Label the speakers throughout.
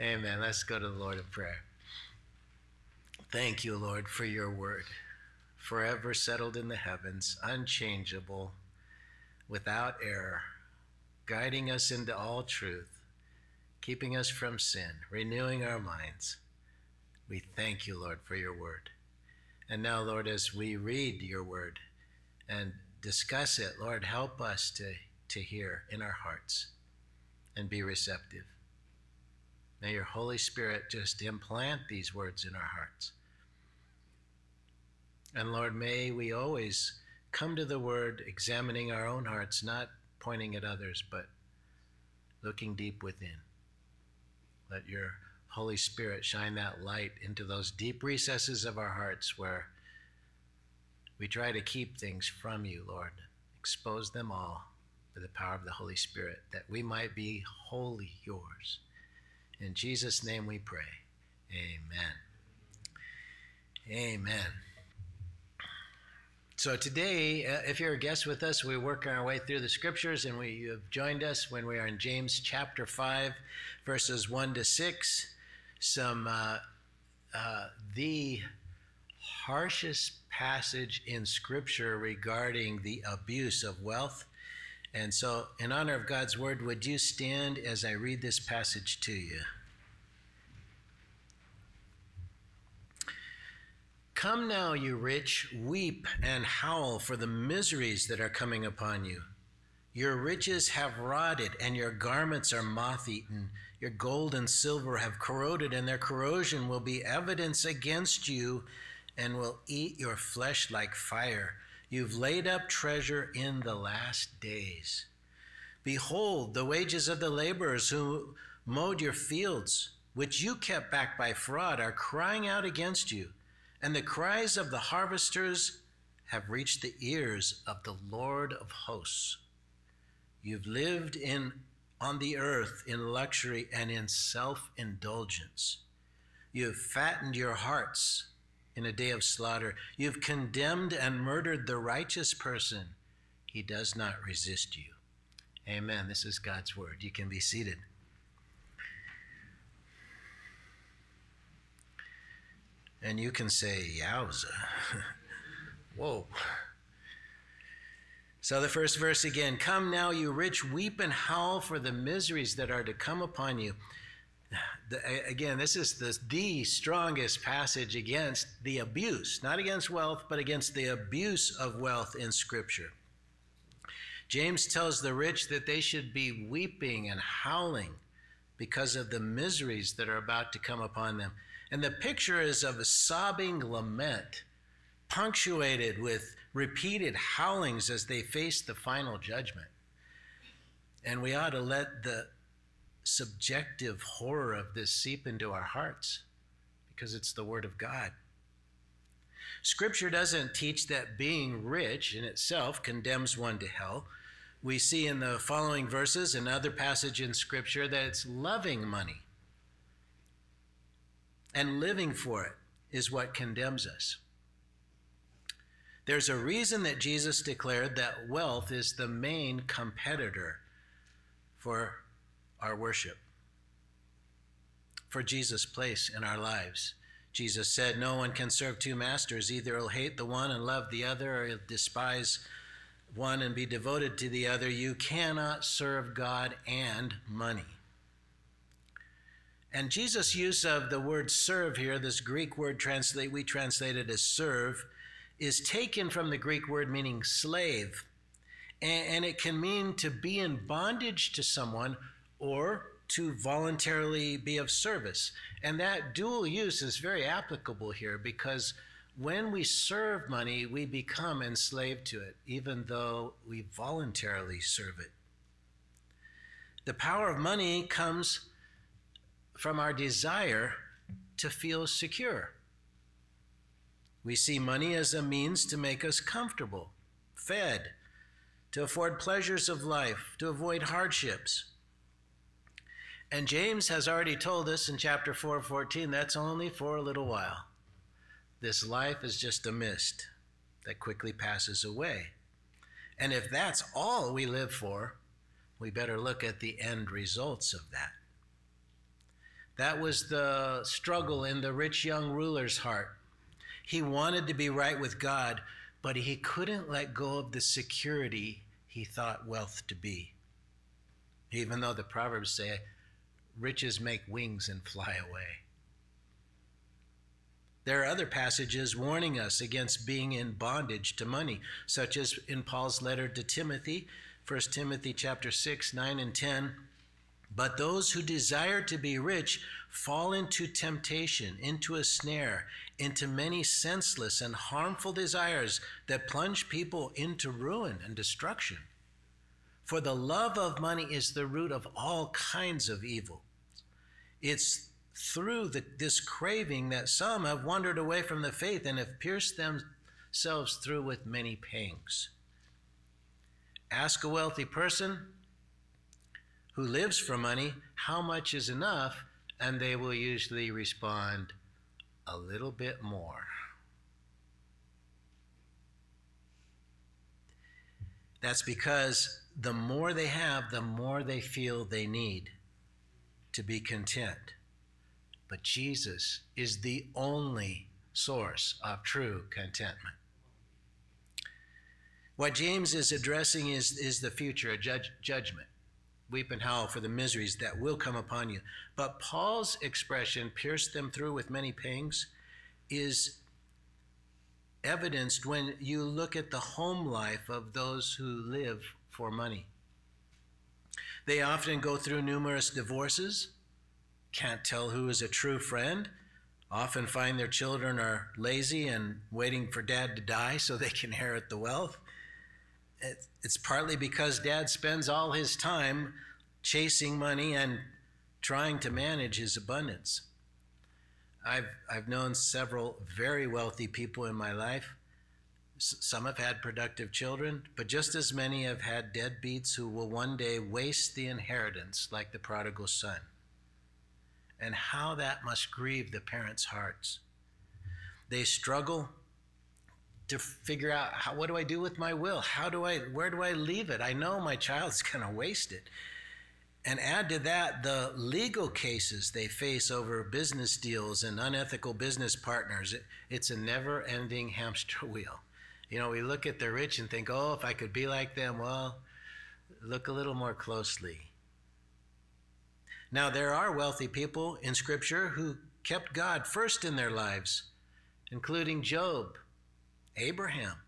Speaker 1: Amen. Let's go to the Lord in prayer. Thank you, Lord, for your word, forever settled in the heavens, unchangeable, without error, guiding us into all truth, keeping us from sin, renewing our minds. We thank you, Lord, for your word. And now, Lord, as we read your word and discuss it, Lord, help us to, to hear in our hearts and be receptive. May your Holy Spirit just implant these words in our hearts. And Lord, may we always come to the word examining our own hearts, not pointing at others, but looking deep within. Let your Holy Spirit shine that light into those deep recesses of our hearts where we try to keep things from you, Lord. Expose them all by the power of the Holy Spirit, that we might be wholly yours. In Jesus' name we pray. Amen. Amen. So today, uh, if you're a guest with us, we work our way through the scriptures, and we you have joined us when we are in James chapter 5, verses 1 to 6. Some, uh, uh, the harshest passage in scripture regarding the abuse of wealth. And so, in honor of God's word, would you stand as I read this passage to you? Come now, you rich, weep and howl for the miseries that are coming upon you. Your riches have rotted, and your garments are moth eaten. Your gold and silver have corroded, and their corrosion will be evidence against you and will eat your flesh like fire. You've laid up treasure in the last days. Behold, the wages of the laborers who mowed your fields, which you kept back by fraud, are crying out against you and the cries of the harvesters have reached the ears of the Lord of hosts. You've lived in on the earth in luxury and in self-indulgence. You've fattened your hearts in a day of slaughter. You've condemned and murdered the righteous person. He does not resist you. Amen. This is God's word. You can be seated. And you can say, Yowza. Whoa. So the first verse again Come now, you rich, weep and howl for the miseries that are to come upon you. The, again, this is the, the strongest passage against the abuse, not against wealth, but against the abuse of wealth in Scripture. James tells the rich that they should be weeping and howling because of the miseries that are about to come upon them. And the picture is of a sobbing lament, punctuated with repeated howlings as they face the final judgment. And we ought to let the subjective horror of this seep into our hearts because it's the Word of God. Scripture doesn't teach that being rich in itself condemns one to hell. We see in the following verses, another passage in Scripture, that it's loving money and living for it is what condemns us. There's a reason that Jesus declared that wealth is the main competitor for our worship, for Jesus' place in our lives. Jesus said, No one can serve two masters. Either he'll hate the one and love the other, or he'll despise one and be devoted to the other. You cannot serve God and money. And Jesus' use of the word serve here, this Greek word translate we translate it as serve, is taken from the Greek word meaning slave. And, and it can mean to be in bondage to someone or to voluntarily be of service. And that dual use is very applicable here because when we serve money, we become enslaved to it, even though we voluntarily serve it. The power of money comes from our desire to feel secure. We see money as a means to make us comfortable, fed, to afford pleasures of life, to avoid hardships. And James has already told us in chapter 4, 14, that's only for a little while. This life is just a mist that quickly passes away. And if that's all we live for, we better look at the end results of that. That was the struggle in the rich young ruler's heart. He wanted to be right with God, but he couldn't let go of the security he thought wealth to be. Even though the Proverbs say, riches make wings and fly away. There are other passages warning us against being in bondage to money, such as in Paul's letter to Timothy, 1 Timothy chapter 6, 9 and 10. But those who desire to be rich fall into temptation, into a snare, into many senseless and harmful desires that plunge people into ruin and destruction. For the love of money is the root of all kinds of evil. It's through the, this craving that some have wandered away from the faith and have pierced themselves through with many pangs. Ask a wealthy person who lives for money how much is enough, and they will usually respond, a little bit more. That's because the more they have, the more they feel they need to be content. But Jesus is the only source of true contentment. What James is addressing is, is the future, a judge, judgment. Weep and howl for the miseries that will come upon you. But Paul's expression, pierce them through with many pangs, is evidenced when you look at the home life of those who live for money. They often go through numerous divorces, can't tell who is a true friend, often find their children are lazy and waiting for dad to die so they can inherit the wealth. It's partly because dad spends all his time chasing money and trying to manage his abundance. I've, I've known several very wealthy people in my life. Some have had productive children, but just as many have had deadbeats who will one day waste the inheritance like the prodigal son and how that must grieve the parents' hearts. They struggle to figure out how, what do I do with my will? How do I, where do I leave it? I know my child's going to waste it. And add to that the legal cases they face over business deals and unethical business partners. It, it's a never ending hamster wheel. You know, we look at the rich and think, oh, if I could be like them, well, look a little more closely. Now, there are wealthy people in Scripture who kept God first in their lives, including Job, Abraham,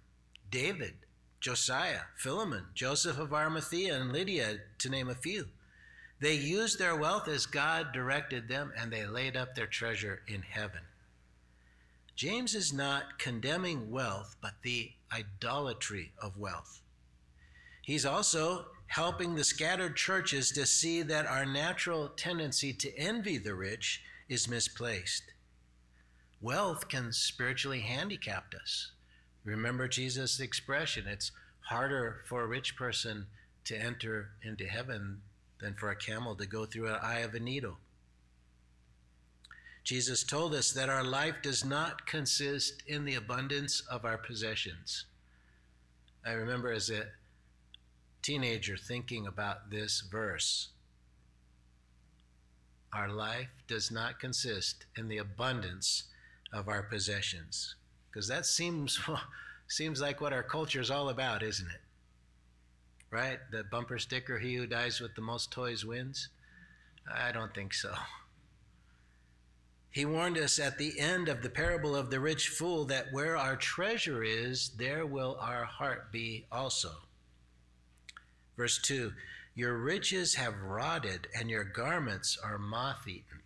Speaker 1: David, Josiah, Philemon, Joseph of Arimathea, and Lydia, to name a few. They used their wealth as God directed them, and they laid up their treasure in heaven. James is not condemning wealth, but the idolatry of wealth. He's also helping the scattered churches to see that our natural tendency to envy the rich is misplaced. Wealth can spiritually handicap us. Remember Jesus' expression it's harder for a rich person to enter into heaven than for a camel to go through an eye of a needle. Jesus told us that our life does not consist in the abundance of our possessions. I remember as a teenager thinking about this verse. Our life does not consist in the abundance of our possessions. Because that seems, seems like what our culture is all about, isn't it? Right? The bumper sticker, he who dies with the most toys wins? I don't think so. He warned us at the end of the parable of the rich fool that where our treasure is, there will our heart be also. Verse 2 Your riches have rotted, and your garments are moth eaten.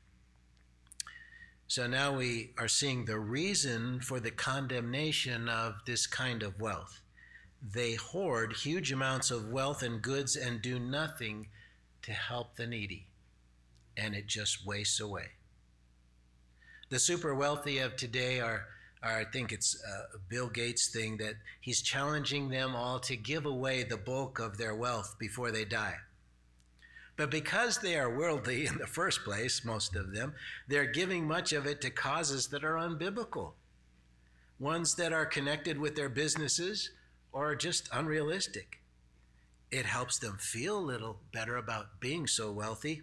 Speaker 1: So now we are seeing the reason for the condemnation of this kind of wealth. They hoard huge amounts of wealth and goods and do nothing to help the needy, and it just wastes away. The super wealthy of today are I think it's a Bill Gates thing that he's challenging them all to give away the bulk of their wealth before they die. But because they are worldly in the first place, most of them, they're giving much of it to causes that are unbiblical, ones that are connected with their businesses or just unrealistic. It helps them feel a little better about being so wealthy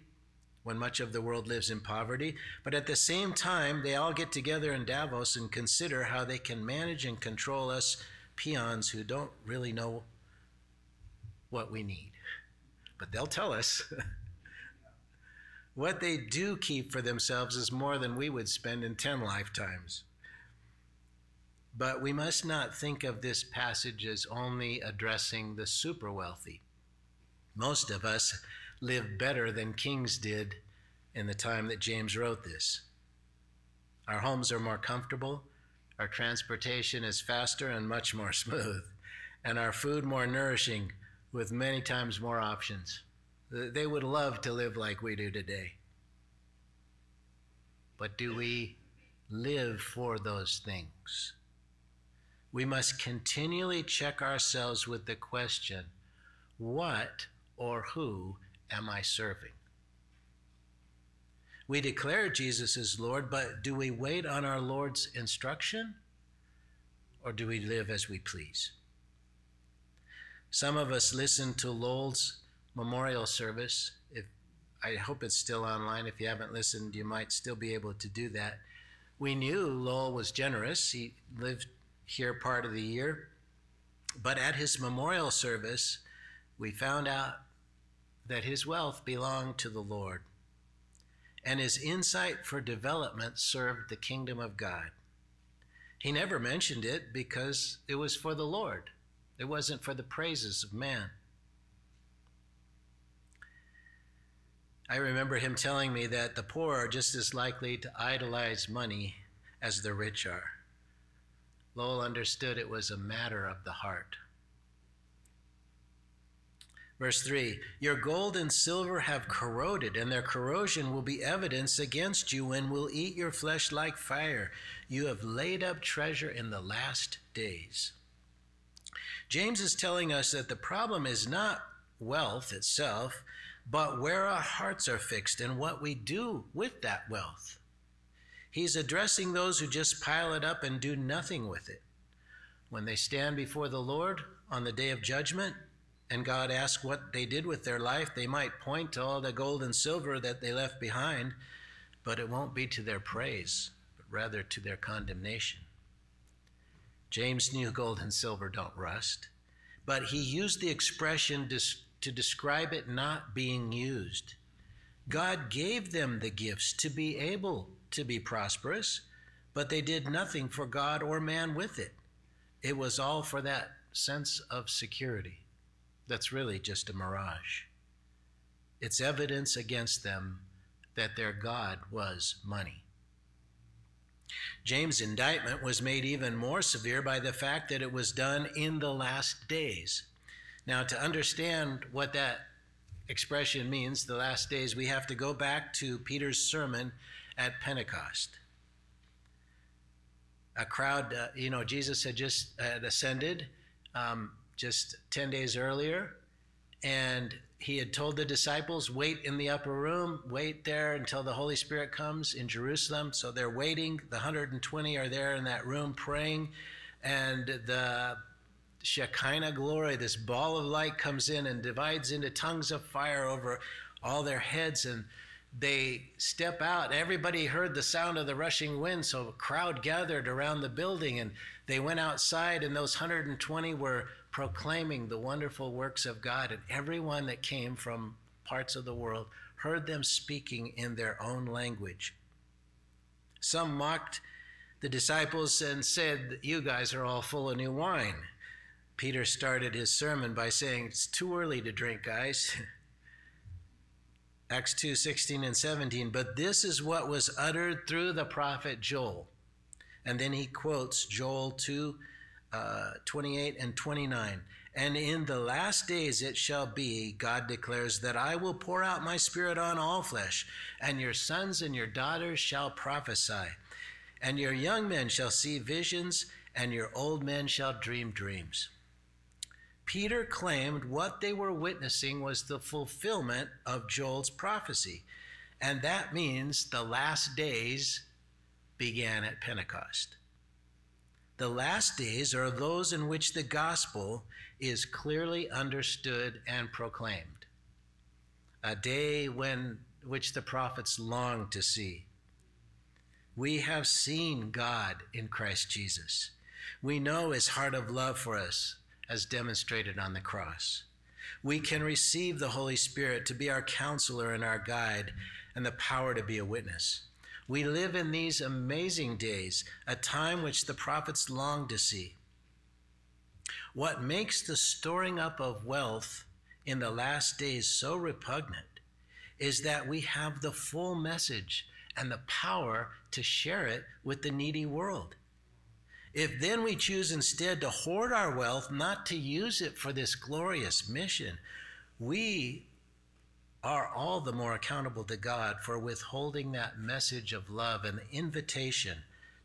Speaker 1: when much of the world lives in poverty. But at the same time, they all get together in Davos and consider how they can manage and control us peons who don't really know what we need. But they'll tell us. what they do keep for themselves is more than we would spend in 10 lifetimes. But we must not think of this passage as only addressing the super wealthy. Most of us live better than kings did in the time that James wrote this. Our homes are more comfortable, our transportation is faster and much more smooth, and our food more nourishing with many times more options. They would love to live like we do today. But do we live for those things? We must continually check ourselves with the question what or who am I serving? We declare Jesus is Lord, but do we wait on our Lord's instruction or do we live as we please? Some of us listened to Lowell's memorial service. If I hope it's still online. If you haven't listened, you might still be able to do that. We knew Lowell was generous. He lived here part of the year. But at his memorial service, we found out that his wealth belonged to the Lord, and his insight for development served the kingdom of God. He never mentioned it because it was for the Lord, it wasn't for the praises of man. I remember him telling me that the poor are just as likely to idolize money as the rich are. Lowell understood it was a matter of the heart. Verse 3 Your gold and silver have corroded, and their corrosion will be evidence against you and will eat your flesh like fire. You have laid up treasure in the last days. James is telling us that the problem is not wealth itself, but where our hearts are fixed and what we do with that wealth. He's addressing those who just pile it up and do nothing with it. When they stand before the Lord on the day of judgment, and God asks what they did with their life, they might point to all the gold and silver that they left behind, but it won't be to their praise, but rather to their condemnation. James knew gold and silver don't rust, but he used the expression to describe it not being used. God gave them the gifts to be able to be prosperous, but they did nothing for God or man with it. It was all for that sense of security that's really just a mirage. It's evidence against them that their God was money. James' indictment was made even more severe by the fact that it was done in the last days. Now, to understand what that expression means, the last days, we have to go back to Peter's sermon at Pentecost. A crowd, uh, you know, Jesus had just uh, ascended um, just 10 days earlier, and he had told the disciples, Wait in the upper room, wait there until the Holy Spirit comes in Jerusalem. So they're waiting. The 120 are there in that room praying, and the Shekinah glory, this ball of light comes in and divides into tongues of fire over all their heads. And they step out. Everybody heard the sound of the rushing wind, so a crowd gathered around the building and they went outside, and those 120 were proclaiming the wonderful works of God. And everyone that came from parts of the world heard them speaking in their own language. Some mocked the disciples and said, You guys are all full of new wine. Peter started his sermon by saying, It's too early to drink, guys. Acts 2 16 and 17. But this is what was uttered through the prophet Joel. And then he quotes Joel 2 uh, 28 and 29. And in the last days it shall be, God declares, that I will pour out my spirit on all flesh, and your sons and your daughters shall prophesy, and your young men shall see visions, and your old men shall dream dreams. Peter claimed what they were witnessing was the fulfillment of Joel's prophecy. And that means the last days began at Pentecost. The last days are those in which the gospel is clearly understood and proclaimed. A day when which the prophets longed to see. We have seen God in Christ Jesus. We know his heart of love for us as demonstrated on the cross. We can receive the Holy Spirit to be our counselor and our guide and the power to be a witness. We live in these amazing days, a time which the prophets long to see. What makes the storing up of wealth in the last days so repugnant is that we have the full message and the power to share it with the needy world. If then we choose instead to hoard our wealth, not to use it for this glorious mission, we are all the more accountable to God for withholding that message of love and the invitation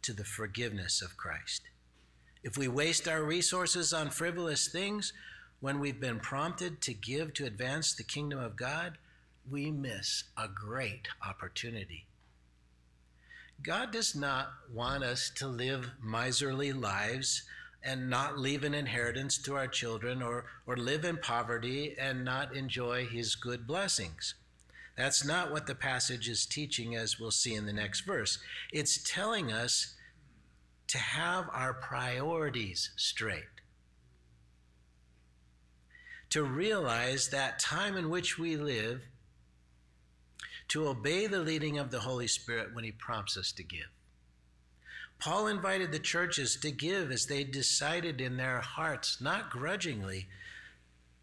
Speaker 1: to the forgiveness of Christ. If we waste our resources on frivolous things when we've been prompted to give to advance the kingdom of God, we miss a great opportunity. God does not want us to live miserly lives and not leave an inheritance to our children or, or live in poverty and not enjoy his good blessings. That's not what the passage is teaching, as we'll see in the next verse. It's telling us to have our priorities straight, to realize that time in which we live to obey the leading of the Holy Spirit when He prompts us to give. Paul invited the churches to give as they decided in their hearts, not grudgingly,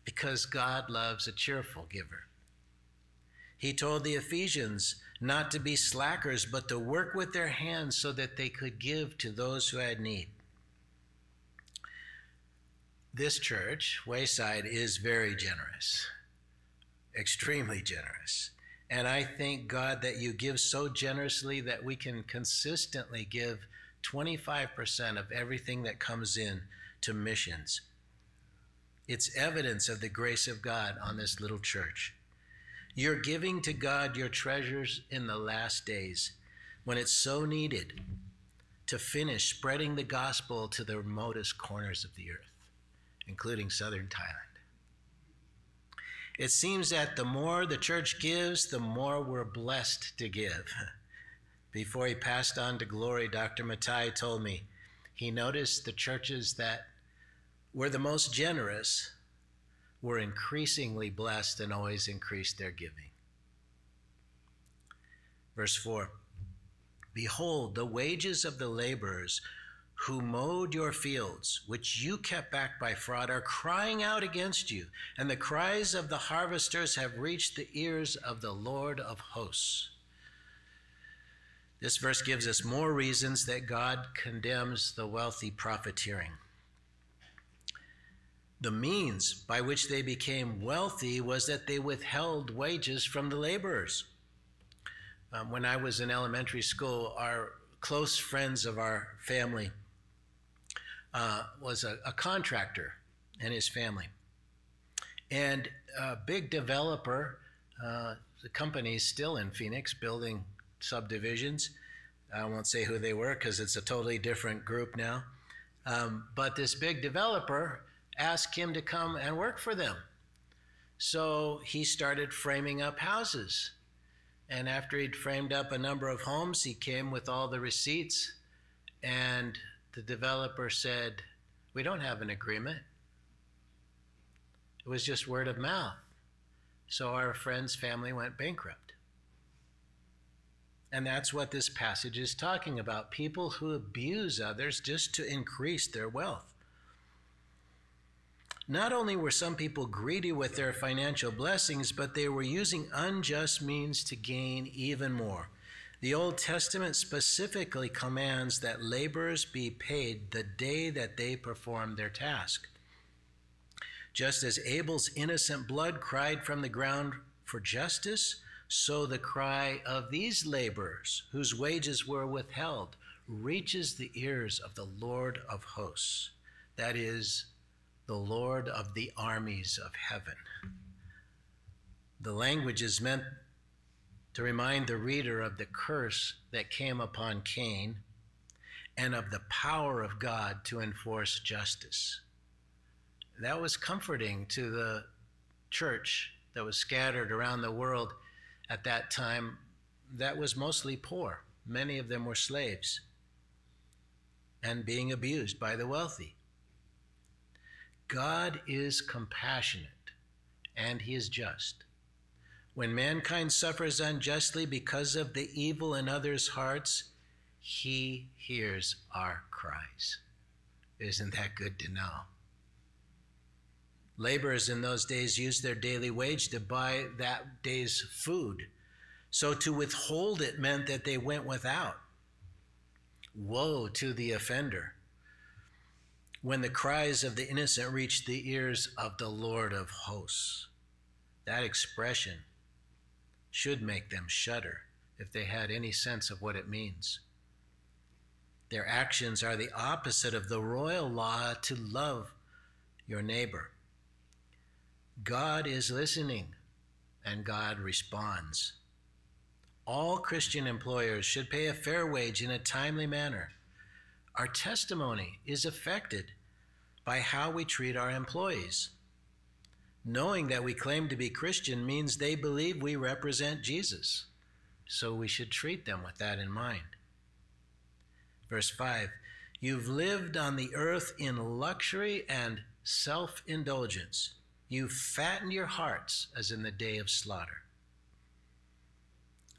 Speaker 1: because God loves a cheerful giver. He told the Ephesians not to be slackers, but to work with their hands so that they could give to those who had need. This church, Wayside, is very generous, extremely generous. And I thank God that you give so generously that we can consistently give 25% of everything that comes in to missions. It's evidence of the grace of God on this little church. You're giving to God your treasures in the last days when it's so needed to finish spreading the gospel to the remotest corners of the earth, including southern Thailand. It seems that the more the church gives, the more we're blessed to give. Before he passed on to glory, Dr. Matai told me he noticed the churches that were the most generous were increasingly blessed and always increased their giving. Verse 4 Behold, the wages of the laborers who mowed your fields, which you kept back by fraud, are crying out against you, and the cries of the harvesters have reached the ears of the Lord of hosts. This verse gives us more reasons that God condemns the wealthy profiteering. The means by which they became wealthy was that they withheld wages from the laborers. Um, when I was in elementary school, our close friends of our family uh, was a, a, contractor and his family. And a big developer, uh, the company is still in Phoenix building subdivisions. I won't say who they were because it's a totally different group now. Um, but this big developer asked him to come and work for them. So he started framing up houses. And after he'd framed up a number of homes, he came with all the receipts and the developer said, We don't have an agreement. It was just word of mouth. So our friend's family went bankrupt. And that's what this passage is talking about people who abuse others just to increase their wealth. Not only were some people greedy with their financial blessings, but they were using unjust means to gain even more. The Old Testament specifically commands that laborers be paid the day that they perform their task. Just as Abel's innocent blood cried from the ground for justice, so the cry of these laborers, whose wages were withheld, reaches the ears of the Lord of hosts, that is, the Lord of the armies of heaven. The language is meant to remind the reader of the curse that came upon Cain and of the power of God to enforce justice. That was comforting to the church that was scattered around the world at that time that was mostly poor. Many of them were slaves and being abused by the wealthy. God is compassionate and he is just. When mankind suffers unjustly because of the evil in others' hearts, he hears our cries. Isn't that good to know? Laborers in those days used their daily wage to buy that day's food. So to withhold it meant that they went without. Woe to the offender when the cries of the innocent reach the ears of the Lord of hosts. That expression should make them shudder if they had any sense of what it means. Their actions are the opposite of the royal law to love your neighbor. God is listening and God responds. All Christian employers should pay a fair wage in a timely manner. Our testimony is affected by how we treat our employees. Knowing that we claim to be Christian means they believe we represent Jesus, so we should treat them with that in mind. Verse 5 You've lived on the earth in luxury and self indulgence. You've fattened your hearts as in the day of slaughter.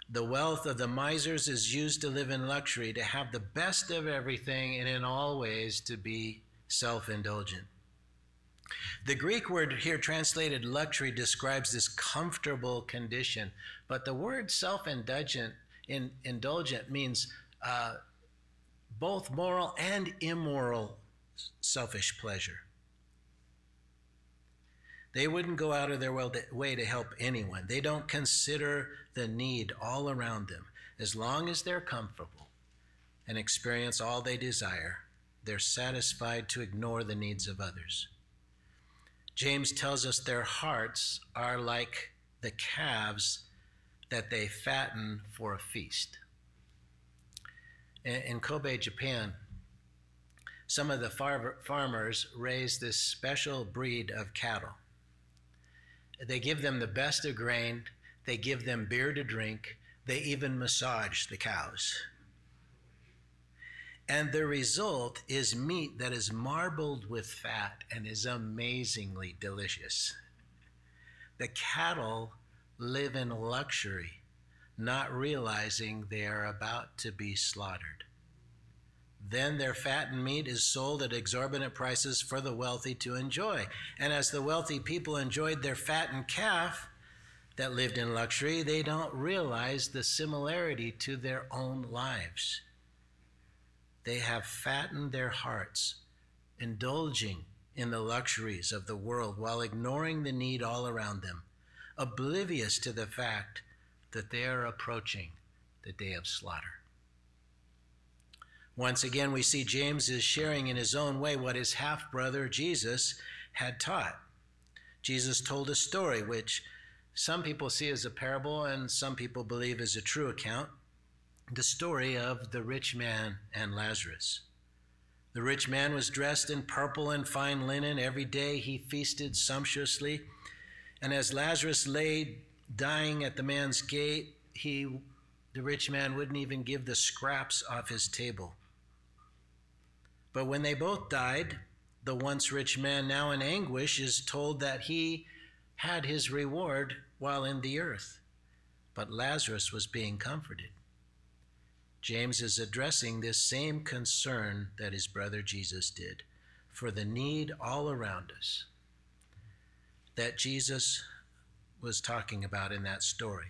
Speaker 1: The wealth of the misers is used to live in luxury, to have the best of everything, and in all ways to be self indulgent. The Greek word here translated luxury describes this comfortable condition, but the word self indulgent in, indulgent means uh, both moral and immoral selfish pleasure. They wouldn't go out of their way to help anyone. They don't consider the need all around them. As long as they're comfortable and experience all they desire, they're satisfied to ignore the needs of others. James tells us their hearts are like the calves that they fatten for a feast. In Kobe, Japan, some of the far- farmers raise this special breed of cattle. They give them the best of grain, they give them beer to drink, they even massage the cows. And the result is meat that is marbled with fat and is amazingly delicious. The cattle live in luxury, not realizing they are about to be slaughtered. Then their fattened meat is sold at exorbitant prices for the wealthy to enjoy. And as the wealthy people enjoyed their fattened calf that lived in luxury, they don't realize the similarity to their own lives. They have fattened their hearts, indulging in the luxuries of the world while ignoring the need all around them, oblivious to the fact that they are approaching the day of slaughter. Once again, we see James is sharing in his own way what his half brother Jesus had taught. Jesus told a story which some people see as a parable and some people believe is a true account the story of the rich man and Lazarus. The rich man was dressed in purple and fine linen. Every day he feasted sumptuously. And as Lazarus lay dying at the man's gate, he, the rich man wouldn't even give the scraps off his table. But when they both died, the once rich man, now in anguish, is told that he had his reward while in the earth. But Lazarus was being comforted. James is addressing this same concern that his brother Jesus did for the need all around us that Jesus was talking about in that story.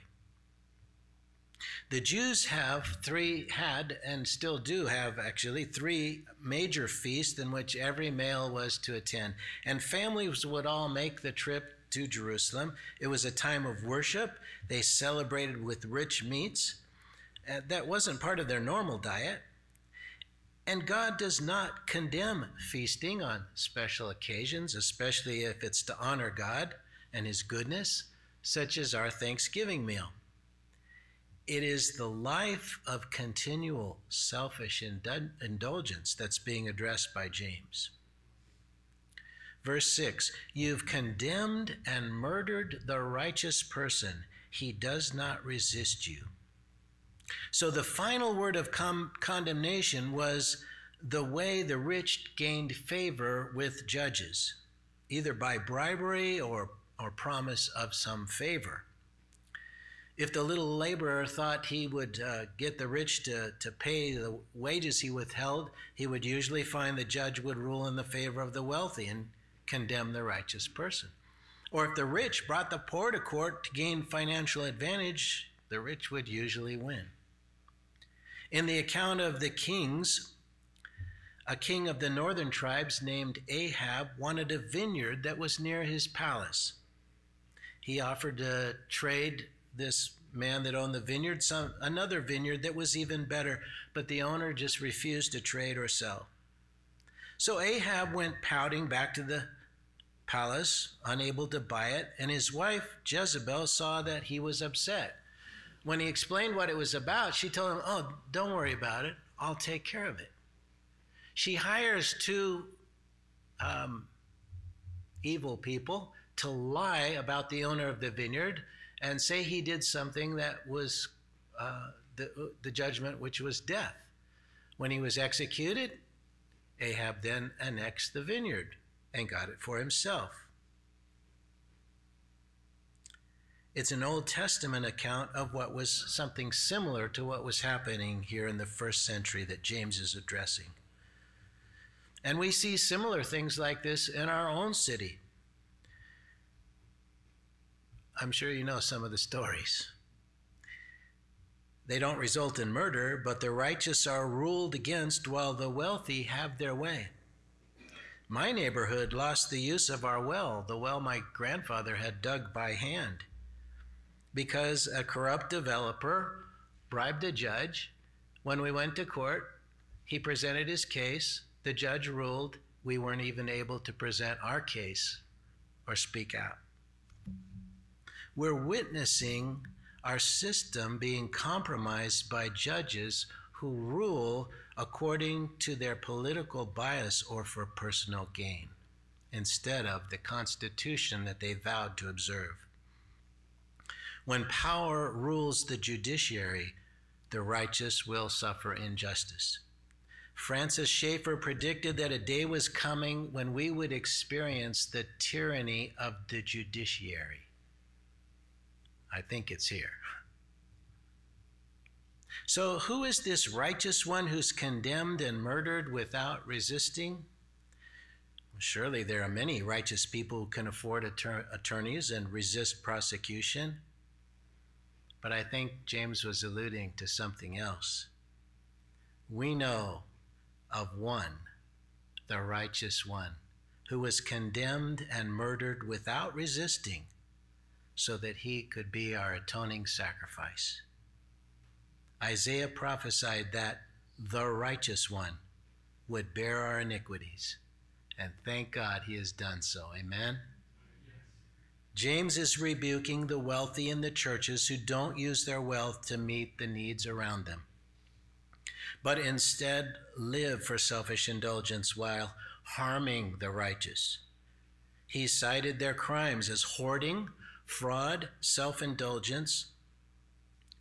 Speaker 1: The Jews have three, had, and still do have actually, three major feasts in which every male was to attend. And families would all make the trip to Jerusalem. It was a time of worship. They celebrated with rich meats. Uh, that wasn't part of their normal diet. And God does not condemn feasting on special occasions, especially if it's to honor God and His goodness, such as our Thanksgiving meal. It is the life of continual selfish indulgence that's being addressed by James. Verse 6 You've condemned and murdered the righteous person he does not resist you. So the final word of com- condemnation was the way the rich gained favor with judges, either by bribery or, or promise of some favor. If the little laborer thought he would uh, get the rich to, to pay the wages he withheld, he would usually find the judge would rule in the favor of the wealthy and condemn the righteous person. Or if the rich brought the poor to court to gain financial advantage, the rich would usually win. In the account of the kings, a king of the northern tribes named Ahab wanted a vineyard that was near his palace. He offered to trade this man that owned the vineyard some another vineyard that was even better, but the owner just refused to trade or sell. So Ahab went pouting back to the palace, unable to buy it, and his wife Jezebel saw that he was upset. When he explained what it was about, she told him, Oh, don't worry about it, I'll take care of it. She hires two um, evil people to lie about the owner of the vineyard and say he did something that was uh, the, the judgment, which was death. When he was executed, Ahab then annexed the vineyard and got it for himself. It's an Old Testament account of what was something similar to what was happening here in the first century that James is addressing. And we see similar things like this in our own city. I'm sure you know some of the stories. They don't result in murder, but the righteous are ruled against while the wealthy have their way. My neighborhood lost the use of our well, the well my grandfather had dug by hand, because a corrupt developer bribed a judge. When we went to court, he presented his case. The judge ruled we weren't even able to present our case or speak out. We're witnessing our system being compromised by judges who rule according to their political bias or for personal gain, instead of the Constitution that they vowed to observe. When power rules the judiciary, the righteous will suffer injustice. Francis Schaeffer predicted that a day was coming when we would experience the tyranny of the judiciary. I think it's here. So, who is this righteous one who's condemned and murdered without resisting? Surely there are many righteous people who can afford attor- attorneys and resist prosecution. But I think James was alluding to something else. We know of one, the righteous one, who was condemned and murdered without resisting so that he could be our atoning sacrifice. Isaiah prophesied that the righteous one would bear our iniquities. And thank God he has done so. Amen. James is rebuking the wealthy in the churches who don't use their wealth to meet the needs around them, but instead live for selfish indulgence while harming the righteous. He cited their crimes as hoarding, fraud, self indulgence,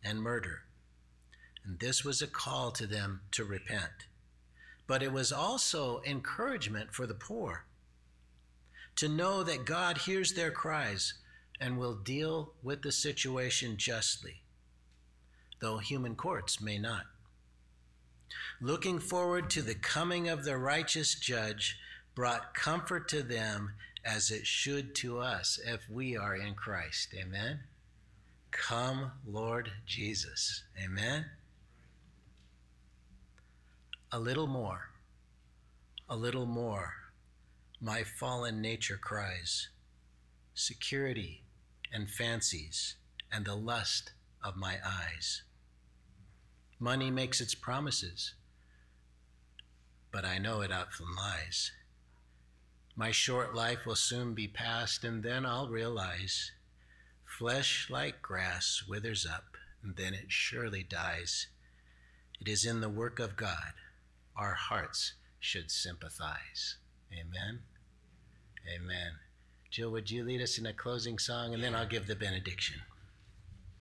Speaker 1: and murder. And this was a call to them to repent. But it was also encouragement for the poor to know that God hears their cries and will deal with the situation justly, though human courts may not. Looking forward to the coming of the righteous judge brought comfort to them as it should to us if we are in Christ. Amen. Come, Lord Jesus. Amen a little more, a little more, my fallen nature cries, security and fancies and the lust of my eyes. Money makes its promises, but I know it often lies. My short life will soon be past, and then I'll realize flesh like grass withers up, and then it surely dies. It is in the work of God our hearts should sympathize. Amen. Amen. Jill, would you lead us in a closing song and then I'll give the benediction?